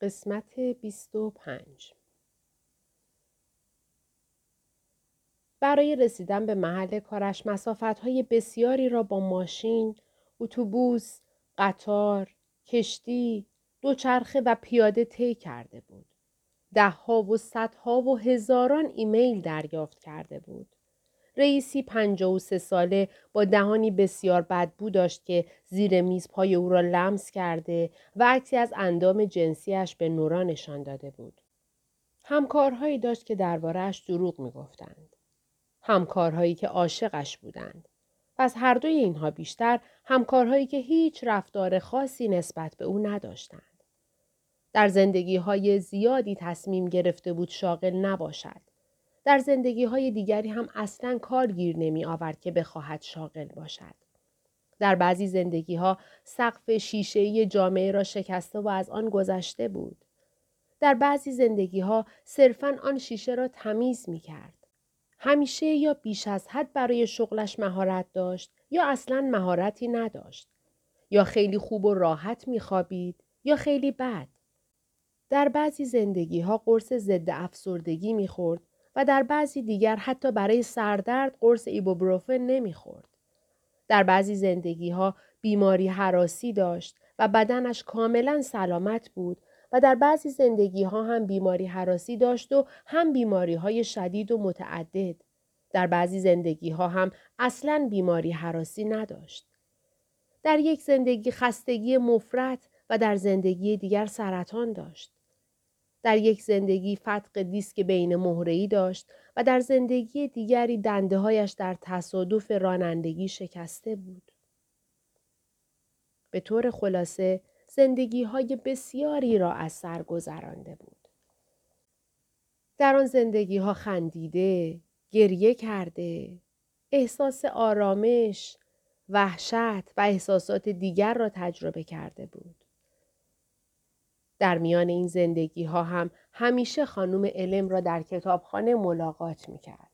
قسمت 25 برای رسیدن به محل کارش های بسیاری را با ماشین، اتوبوس، قطار، کشتی، دوچرخه و پیاده طی کرده بود. دهها و صدها و هزاران ایمیل دریافت کرده بود. رئیسی پنجاه و سه ساله با دهانی بسیار بدبو داشت که زیر میز پای او را لمس کرده و عکسی از اندام جنسیش به نورا نشان داده بود. همکارهایی داشت که دربارهش دروغ می‌گفتند. همکارهایی که عاشقش بودند. پس هر دوی اینها بیشتر همکارهایی که هیچ رفتار خاصی نسبت به او نداشتند. در زندگی های زیادی تصمیم گرفته بود شاغل نباشد. در زندگی های دیگری هم اصلا کار گیر نمی آورد که بخواهد شاغل باشد. در بعضی زندگی ها سقف شیشه جامعه را شکسته و از آن گذشته بود. در بعضی زندگی ها صرفا آن شیشه را تمیز می کرد. همیشه یا بیش از حد برای شغلش مهارت داشت یا اصلا مهارتی نداشت. یا خیلی خوب و راحت می خوابید یا خیلی بد. در بعضی زندگی ها قرص ضد افسردگی می خورد و در بعضی دیگر حتی برای سردرد قرص ایبوبروفن نمی‌خورد. در بعضی زندگی ها بیماری حراسی داشت و بدنش کاملا سلامت بود و در بعضی زندگی ها هم بیماری حراسی داشت و هم بیماری های شدید و متعدد. در بعضی زندگی ها هم اصلا بیماری حراسی نداشت. در یک زندگی خستگی مفرط و در زندگی دیگر سرطان داشت. در یک زندگی فتق دیسک بین مهرهی داشت و در زندگی دیگری دنده هایش در تصادف رانندگی شکسته بود. به طور خلاصه زندگی های بسیاری را از سر گذرانده بود. در آن زندگی ها خندیده، گریه کرده، احساس آرامش، وحشت و احساسات دیگر را تجربه کرده بود. در میان این زندگی ها هم همیشه خانم علم را در کتابخانه ملاقات می کرد.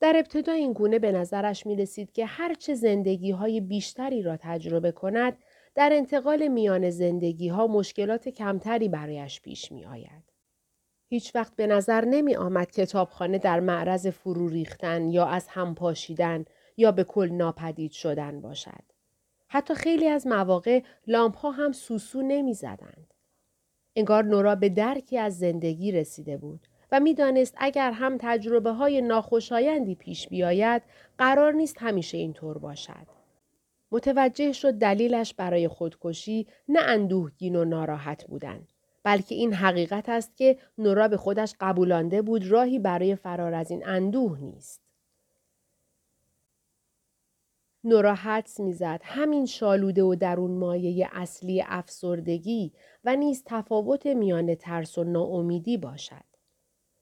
در ابتدا این گونه به نظرش می رسید که هرچه زندگی های بیشتری را تجربه کند در انتقال میان زندگی ها مشکلات کمتری برایش پیش می آید. هیچ وقت به نظر نمی آمد کتابخانه در معرض فرو ریختن یا از هم پاشیدن یا به کل ناپدید شدن باشد. حتی خیلی از مواقع لامپ ها هم سوسو نمی زدند. انگار نورا به درکی از زندگی رسیده بود و می‌دانست اگر هم تجربه های ناخوشایندی پیش بیاید قرار نیست همیشه اینطور باشد. متوجه شد دلیلش برای خودکشی نه اندوهگین و ناراحت بودن بلکه این حقیقت است که نورا به خودش قبولانده بود راهی برای فرار از این اندوه نیست. نورا حدس می‌زد همین شالوده و درون مایه اصلی افسردگی و نیز تفاوت میان ترس و ناامیدی باشد.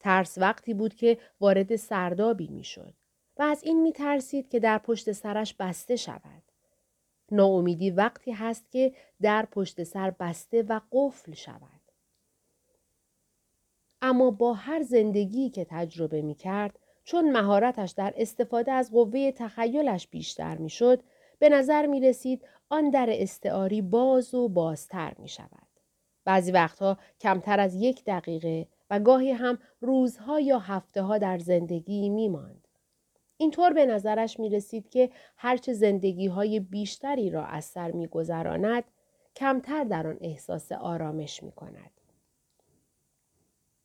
ترس وقتی بود که وارد سردابی می‌شد و از این می ترسید که در پشت سرش بسته شود. ناامیدی وقتی هست که در پشت سر بسته و قفل شود. اما با هر زندگی که تجربه می کرد چون مهارتش در استفاده از قوه تخیلش بیشتر می‌شد به نظر می رسید آن در استعاری باز و بازتر می شود. بعضی وقتها کمتر از یک دقیقه و گاهی هم روزها یا هفته ها در زندگی می ماند. اینطور به نظرش می رسید که هرچه زندگی های بیشتری را از سر می گذراند، کمتر در آن احساس آرامش می کند.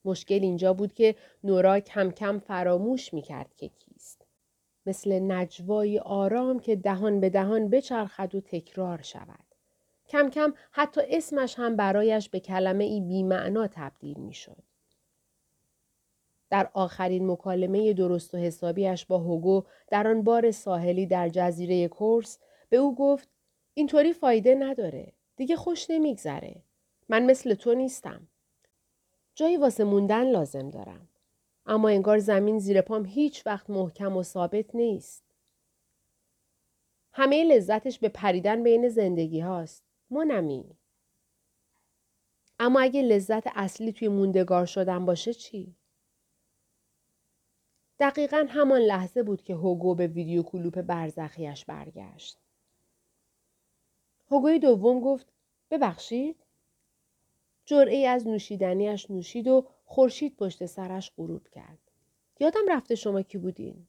مشکل اینجا بود که نورا کم کم فراموش می کرد که کیست. مثل نجوای آرام که دهان به دهان بچرخد و تکرار شود. کم کم حتی اسمش هم برایش به کلمه ای بیمعنا تبدیل می شد. در آخرین مکالمه درست و حسابیش با هوگو در آن بار ساحلی در جزیره کورس به او گفت اینطوری فایده نداره. دیگه خوش نمیگذره. من مثل تو نیستم. جایی واسه موندن لازم دارم. اما انگار زمین زیر پام هیچ وقت محکم و ثابت نیست. همه لذتش به پریدن بین زندگی هاست. منمی. اما اگه لذت اصلی توی موندگار شدن باشه چی؟ دقیقا همان لحظه بود که هوگو به ویدیو کلوپ برزخیش برگشت. هوگوی دوم گفت ببخشید جرعه از نوشیدنیش نوشید و خورشید پشت سرش غروب کرد. یادم رفته شما کی بودین؟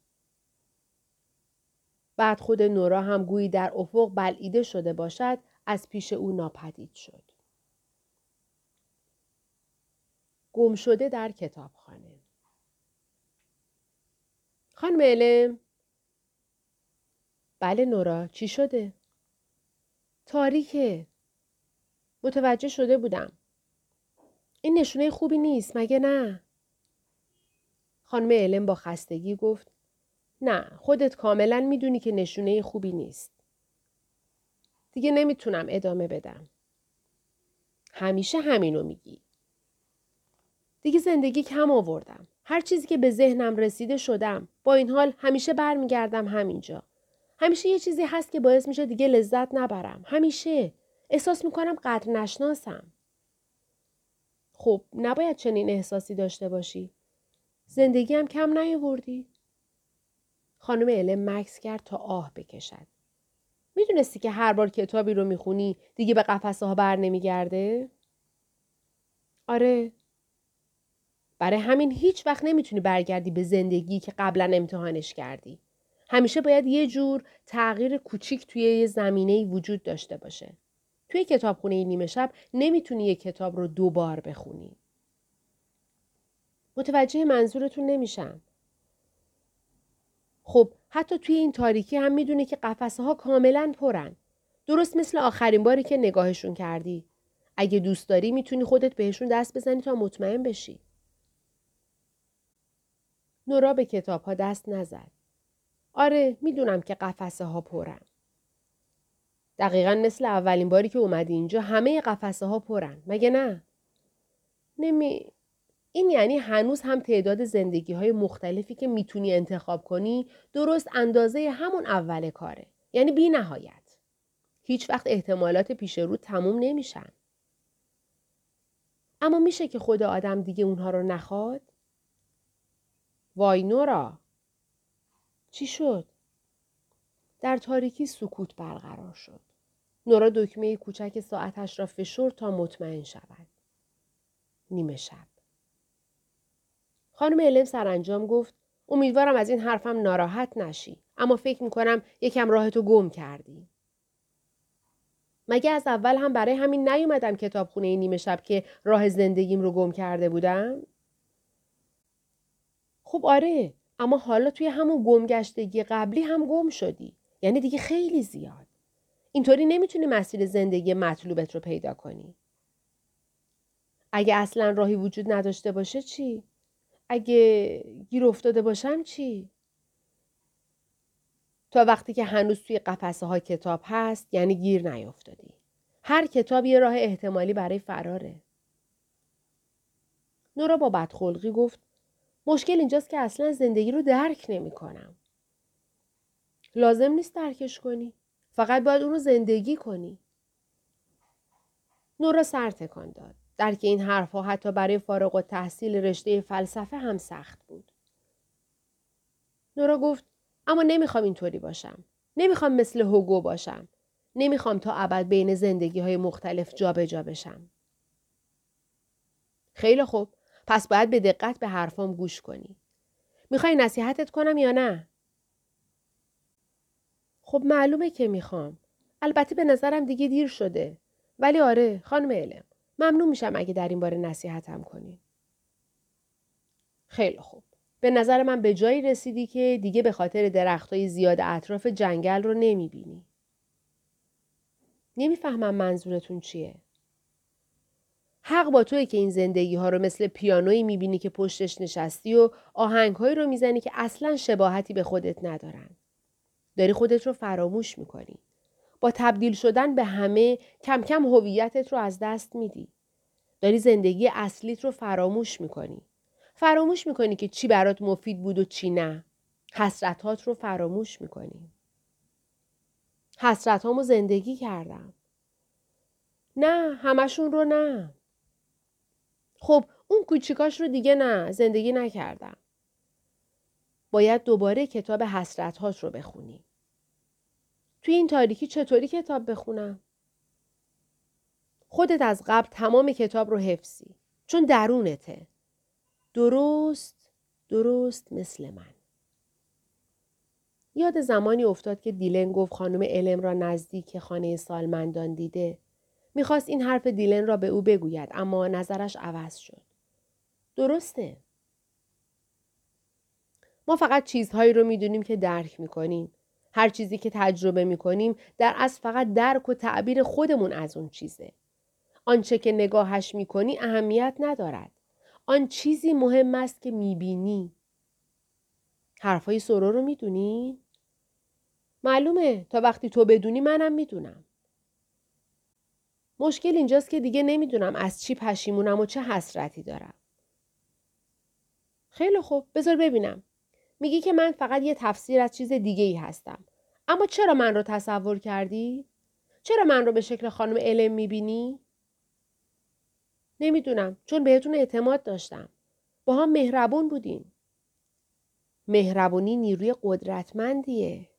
بعد خود نورا هم گویی در افق بلعیده شده باشد از پیش او ناپدید شد. گم شده در کتابخانه خانم علم بله نورا چی شده؟ تاریکه متوجه شده بودم این نشونه خوبی نیست مگه نه؟ خانم علم با خستگی گفت نه خودت کاملا می‌دونی که نشونه خوبی نیست. دیگه نمی‌تونم ادامه بدم. همیشه همینو میگی. دیگه زندگی کم آوردم. هر چیزی که به ذهنم رسیده شدم. با این حال همیشه برمیگردم همینجا. همیشه یه چیزی هست که باعث میشه دیگه لذت نبرم. همیشه. احساس می‌کنم قدر نشناسم. خب نباید چنین احساسی داشته باشی. زندگی هم کم نیاوردی؟ خانم علم مکس کرد تا آه بکشد. می‌دونستی که هر بار کتابی رو می‌خونی دیگه به قفسه ها بر نمیگرده؟ آره. برای همین هیچ وقت نمی‌تونی برگردی به زندگی که قبلا امتحانش کردی. همیشه باید یه جور تغییر کوچیک توی یه زمینه وجود داشته باشه. توی کتابخونه نیمه شب نمی‌تونی یه کتاب رو دو بار بخونی. متوجه منظورتون نمیشم. خب حتی توی این تاریکی هم می‌دونه که قفسه ها کاملا پرن. درست مثل آخرین باری که نگاهشون کردی. اگه دوست داری می‌تونی خودت بهشون دست بزنی تا مطمئن بشی. نورا به کتاب ها دست نزد. آره می‌دونم که قفسه ها پرن. دقیقا مثل اولین باری که اومدی اینجا همه قفسه ها پرن. مگه نه؟ نمی... این یعنی هنوز هم تعداد زندگی های مختلفی که می‌تونی انتخاب کنی درست اندازه همون اول کاره. یعنی بی نهایت. هیچ وقت احتمالات پیش رو تموم نمیشن. اما میشه که خود آدم دیگه اونها رو نخواد؟ وای نورا. چی شد؟ در تاریکی سکوت برقرار شد. نورا دکمه کوچک ساعتش را فشرد تا مطمئن شود. نیمه شب. خانم علم سرانجام گفت امیدوارم از این حرفم ناراحت نشی اما فکر می‌کنم یکم راهتو گم کردی. مگه از اول هم برای همین نیومدم کتابخونه نیمه شب که راه زندگیم رو گم کرده بودم؟ خب آره اما حالا توی همون گمگشتگی قبلی هم گم شدی. یعنی دیگه خیلی زیاد. اینطوری نمی‌تونی مسیر زندگی مطلوبت رو پیدا کنی. اگه اصلا راهی وجود نداشته باشه چی؟ اگه گیر افتاده باشم چی؟ تا وقتی که هنوز توی قفسه ها کتاب هست یعنی گیر نیافتادی. هر کتاب یه راه احتمالی برای فراره. نورا با بدخلقی گفت مشکل اینجاست که اصلا زندگی رو درک نمی کنم. لازم نیست درکش کنی. فقط باید اون رو زندگی کنی. نورا سر تکان داد. درک این حرفها حتی برای فارغ و تحصیل رشته فلسفه هم سخت بود. نورا گفت اما نمی‌خوام اینطوری باشم. نمی‌خوام مثل هوگو باشم. نمی‌خوام تا ابد بین زندگی های مختلف جابجا جا بشم. خیلی خوب. پس باید به دقت به حرفام گوش کنی. می‌خوای نصیحتت کنم یا نه؟ خب معلومه که می‌خوام. البته به نظرم دیگه دیر شده. ولی آره خانم علم. ممنون میشم اگه در این باره نصیحتم کنی. خیلی خوب. به نظر من به جایی رسیدی که دیگه به خاطر درخت های زیاد اطراف جنگل رو نمی‌بینی. نمی‌فهمم منظورتون چیه. حق با توی که این زندگی ها رو مثل پیانویی می‌بینی که پشتش نشستی و آهنگهایی رو می‌زنی که اصلا شباهتی به خودت ندارن. داری خودت رو فراموش می‌کنی. با تبدیل شدن به همه کم کم هویتت رو از دست میدی. داری زندگی اصلیت رو فراموش می‌کنی. فراموش می‌کنی که چی برات مفید بود و چی نه. حسرتات رو فراموش می‌کنی. حسرت هامو زندگی کردم. نه همشون رو نه. خب اون کوچیکاش رو دیگه نه زندگی نکردم. باید دوباره کتاب حسرت هات رو بخونی. توی این تاریکی چطوری کتاب بخونم؟ خودت از قبل تمام کتاب رو حفظی. چون درونته. درست درست مثل من. یاد زمانی افتاد که دیلن گفت خانم علم را نزدیک خانه سالمندان دیده. می‌خواست این حرف دیلن را به او بگوید اما نظرش عوض شد. درسته. ما فقط چیزهایی رو می‌دونیم که درک می‌کنیم. هر چیزی که تجربه می‌کنیم در از فقط درک و تعبیر خودمون از اون چیزه. آنچه که نگاهش می‌کنی اهمیت ندارد. آن چیزی مهم است که می‌بینی. حرفای سرو رو می‌دونی؟ معلومه تا وقتی تو بدونی منم می‌دونم. مشکل اینجاست که دیگه نمی‌دونم از چی پشیمونم و چه حسرتی دارم. خیلی خوب بذار ببینم. میگی که من فقط یه تفسیر از چیز دیگه ای هستم. اما چرا من رو تصور کردی؟ چرا من رو به شکل خانم علم می‌بینی؟ نمی‌دونم چون بهتون اعتماد داشتم. با هم مهربون بودین. مهربونی نیروی قدرتمندیه.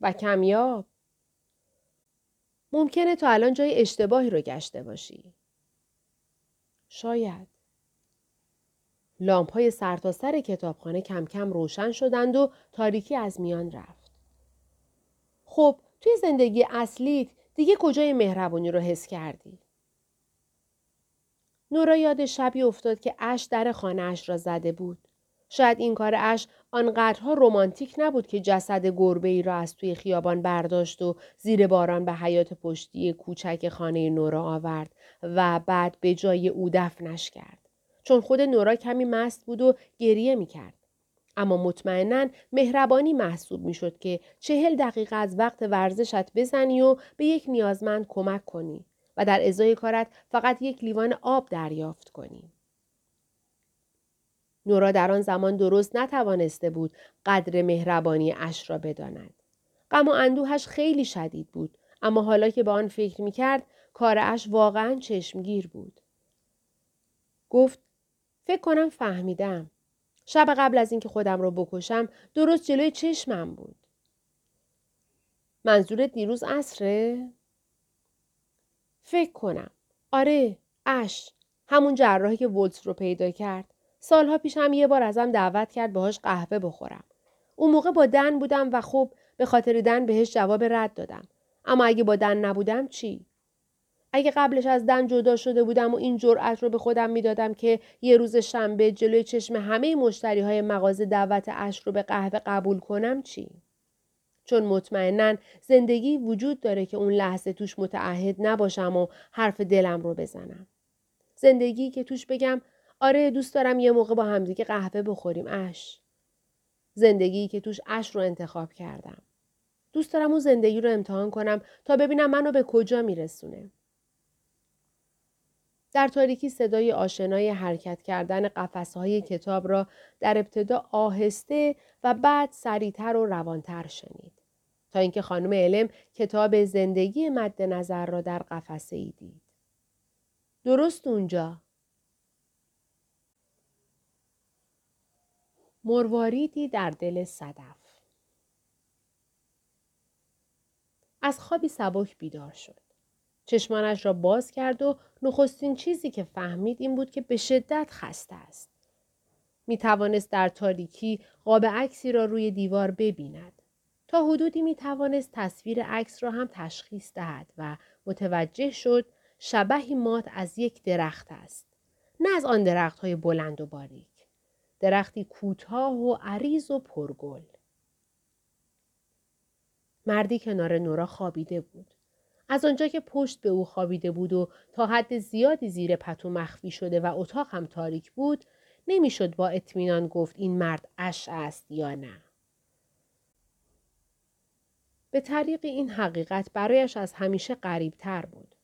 و کمیاب. ممکنه تا الان جای اشتباهی رو گشته باشی. شاید. لامپ های سرتاسر سر کتابخانه کم کم روشن شدند و تاریکی از میان رفت. خب توی زندگی اصلیت دیگه کجای مهربونی رو حس کردی؟ نورا یاد شبی افتاد که اش در خانه اش را زده بود. شاید این کار اش آنقدرها رمانتیک نبود که جسد گربه ای را از توی خیابان برداشت و زیر باران به حیات پشتی کوچک خانه نورا آورد و بعد به جای او دفنش کرد. چون خود نورا کمی مست بود و گریه می کرد. اما مطمئنا مهربانی محسوب می شد که چهل دقیقه از وقت ورزشت بزنی و به یک نیازمند کمک کنی و در ازای کارت فقط یک لیوان آب دریافت کنی. نورا در آن زمان درست نتوانسته بود قدر مهربانی اش را بداند. غم و اندوهش خیلی شدید بود اما حالا که به آن فکر می کرد کار اش واقعا چشمگیر بود. گفت فکر کنم فهمیدم. شب قبل از اینکه خودم رو بکشم درست جلوی چشمم بود. منظورت دیروز عصره؟ فکر کنم. آره، اش. همون جراحی که ولتس رو پیدا کرد. سالها پیش هم یه بار ازم دعوت کرد باهاش قهوه بخورم. اون موقع با دن بودم و خب به خاطر دن بهش جواب رد دادم. اما اگه با دن نبودم چی؟ اگه قبلش از دن جدا شده بودم و این جرأت رو به خودم می‌دادم که یه روز شنبه جلوی چشم همه مشتری های مغازه دعوت اش رو به قهوه قبول کنم چی؟ چون مطمئنا زندگی وجود داره که اون لحظه توش متعهد نباشم و حرف دلم رو بزنم. زندگی که توش بگم آره دوست دارم یه موقع با همدیگه قهوه بخوریم اش. زندگی که توش اش رو انتخاب کردم. دوست دارم اون زندگی رو امتحان کنم تا ببینم منو به کجا میرسونه. در تاریکی صدای آشنای حرکت کردن های کتاب را در ابتدا آهسته و بعد سریعتر و روانتر شنید. تا اینکه خانم علم کتاب زندگی مد نظر را در قفسه ای دید. درست اونجا. مرواریدی در دل صدف. از خوابی سبک بیدار شد. چشمانش را باز کرد و نخستین چیزی که فهمید این بود که به شدت خسته است. می توانست در تاریکی قاب عکسی را روی دیوار ببیند. تا حدودی می توانست تصویر عکس را هم تشخیص دهد و متوجه شد شبهی مات از یک درخت است. نه از آن درخت های بلند و باریک. درختی کوتاه و عریض و پرگل. مردی کنار نورا خوابیده بود. از آنجا که پشت به او خوابیده بود و تا حد زیادی زیر پتو مخفی شده و اتاق هم تاریک بود نمی‌شد با اطمینان گفت این مرد اش است یا نه. به طریق این حقیقت برایش از همیشه قریب تر بود.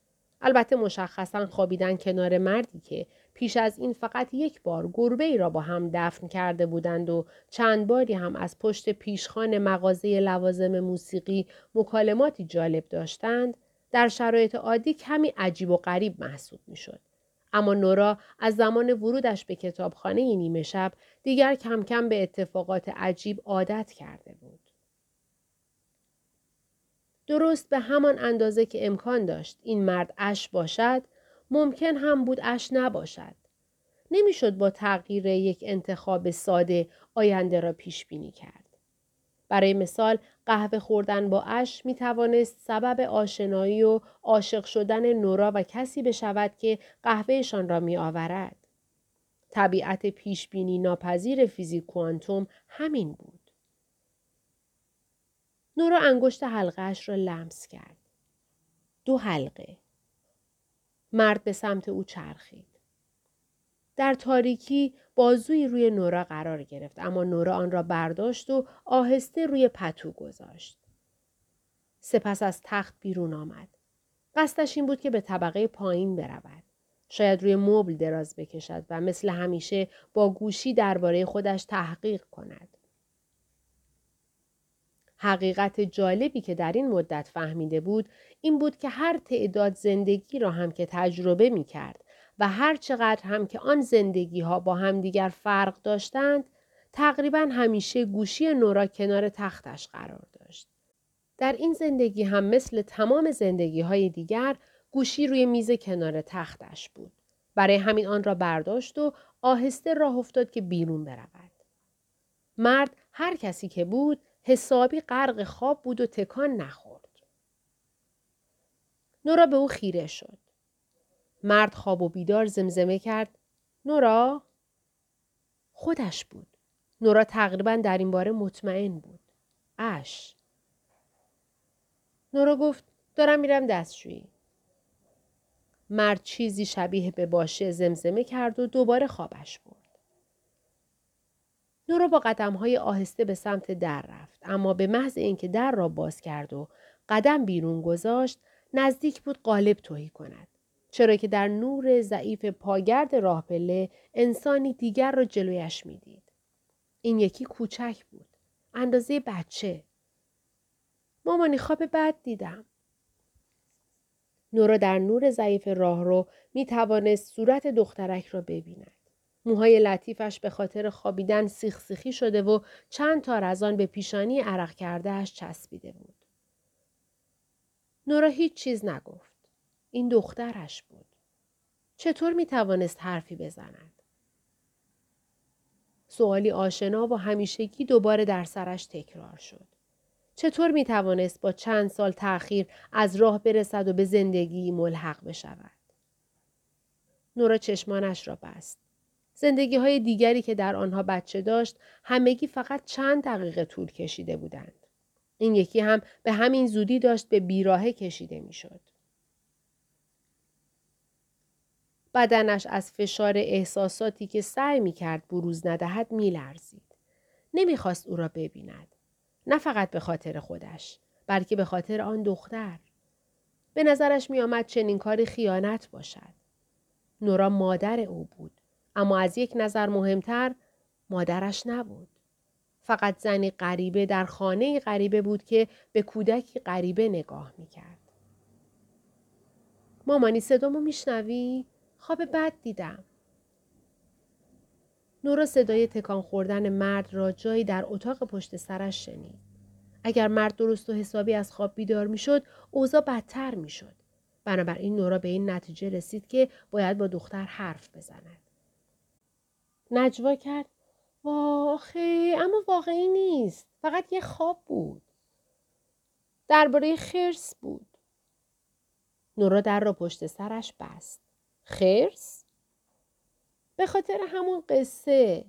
البته مشخصا خوابیدن کنار مردی که پیش از این فقط یک بار گربه ای را با هم دفن کرده بودند و چند باری هم از پشت پیشخان مغازه لوازم موسیقی مکالماتی جالب داشتند در شرایط عادی کمی عجیب و غریب محسوب می شد. اما نورا از زمان ورودش به کتابخانه نیمه شب دیگر کم کم به اتفاقات عجیب عادت کرده بود. درست به همان اندازه که امکان داشت این مرد اش باشد ممکن هم بود اش نباشد. نمی‌شد با تغییر یک انتخاب ساده آینده را پیش بینی کرد. برای مثال قهوه خوردن با اش می توانست سبب آشنایی و عاشق شدن نورا و کسی بشود که قهوهشان را می آورد. طبیعت پیش بینی ناپذیر فیزیک کوانتوم همین بود. نورا انگشت حلقهش را لمس کرد. دو حلقه. مرد به سمت او چرخید. در تاریکی بازوی روی نورا قرار گرفت اما نورا آن را برداشت و آهسته روی پتو گذاشت. سپس از تخت بیرون آمد. قصدش این بود که به طبقه پایین برود. شاید روی مبل دراز بکشد و مثل همیشه با گوشی درباره خودش تحقیق کند. حقیقت جالبی که در این مدت فهمیده بود این بود که هر تعداد زندگی را هم که تجربه می کرد و هر چقدر هم که آن زندگی ها با همدیگر فرق داشتند تقریبا همیشه گوشی نورا کنار تختش قرار داشت. در این زندگی هم مثل تمام زندگی های دیگر گوشی روی میز کنار تختش بود. برای همین آن را برداشت و آهسته راه افتاد که بیرون برود. مرد هر کسی که بود حسابی غرق خواب بود و تکان نخورد. نورا به او خیره شد. مرد خواب و بیدار زمزمه کرد. نورا؟ خودش بود. نورا تقریبا در این باره مطمئن بود. اش. نورا گفت دارم میرم دستشویی. مرد چیزی شبیه به باشه زمزمه کرد و دوباره خوابش برد. نورا با قدم های آهسته به سمت در رفت اما به محض اینکه در را باز کرد و قدم بیرون گذاشت نزدیک بود قالب توهی کند. چرا که در نور ضعیف پاگرد راه پله انسانی دیگر را جلویش می‌دید. این یکی کوچک بود. اندازه بچه. مامانی خواب بد دیدم. نورا در نور ضعیف راه رو می توانست صورت دخترک را ببیند. موهای لطیفش به خاطر خوابیدن سیخ شده و چند تار از آن به پیشانی عرق کردهش چسبیده بود. نورا هیچ چیز نگفت. این دخترش بود. چطور می توانست حرفی بزند؟ سوالی آشنا و همیشگی دوباره در سرش تکرار شد. چطور می توانست با چند سال تأخیر از راه برسد و به زندگی ملحق بشود؟ نورا چشمانش را بست. زندگی های دیگری که در آنها بچه داشت همگی فقط چند دقیقه طول کشیده بودند. این یکی هم به همین زودی داشت به بیراهه کشیده می‌شد. بدنش از فشار احساساتی که سعی می کرد بروز ندهد می لرزید. نمی خواست او را ببیند. نه فقط به خاطر خودش بلکه به خاطر آن دختر. به نظرش می آمد چنین کاری خیانت باشد. نورا مادر او بود. اما از یک نظر مهمتر مادرش نبود. فقط زنی غریبه در خانه غریبه بود که به کودکی غریبه نگاه می کرد. مامانی صدامو میشنوی؟ خواب بد دیدم. نورا صدای تکان خوردن مرد را جایی در اتاق پشت سرش شنید. اگر مرد درست و حسابی از خواب بیدار می‌شد اوضاع بدتر می‌شد. بنابراین نورا به این نتیجه رسید که باید با دختر حرف بزند. نجوا کرد واخه اما واقعی نیست. فقط یه خواب بود. درباره خرس بود. نورا در را پشت سرش بست. خرس؟ به خاطر همون قصه.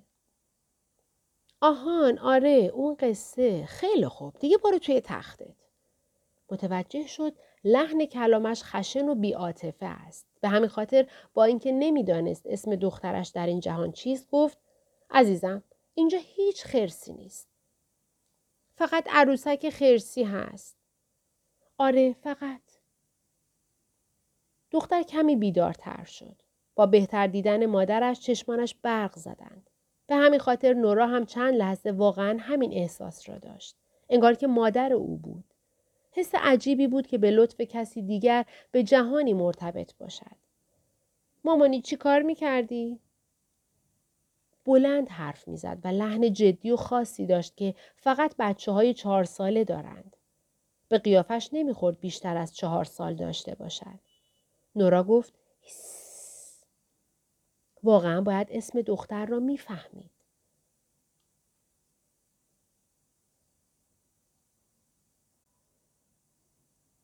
آهان آره اون قصه. خیلی خوب. دیگه برو توی تختت. متوجه شد لحن کلامش خشن و بیعاطفه است. به همین خاطر با اینکه نمی‌دانست اسم دخترش در این جهان چیست گفت عزیزم اینجا هیچ خرسی نیست. فقط عروسک خرسی هست. آره فقط. دختر کمی بیدارتر شد با بهتر دیدن مادرش چشمانش برق زدند به همین خاطر نورا هم چند لحظه واقعا همین احساس را داشت انگار که مادر او بود حس عجیبی بود که به لطف کسی دیگر به جهانی مرتبط باشد. مامانی چی کار می کردی؟ بلند حرف می‌زد و لحن جدی و خاصی داشت که فقط بچه های چهار ساله دارند. به قیافش نمی‌خورد بیشتر از چهار سال داشته باشد. نورا گفت واقعا باید اسم دختر را می‌فهمید.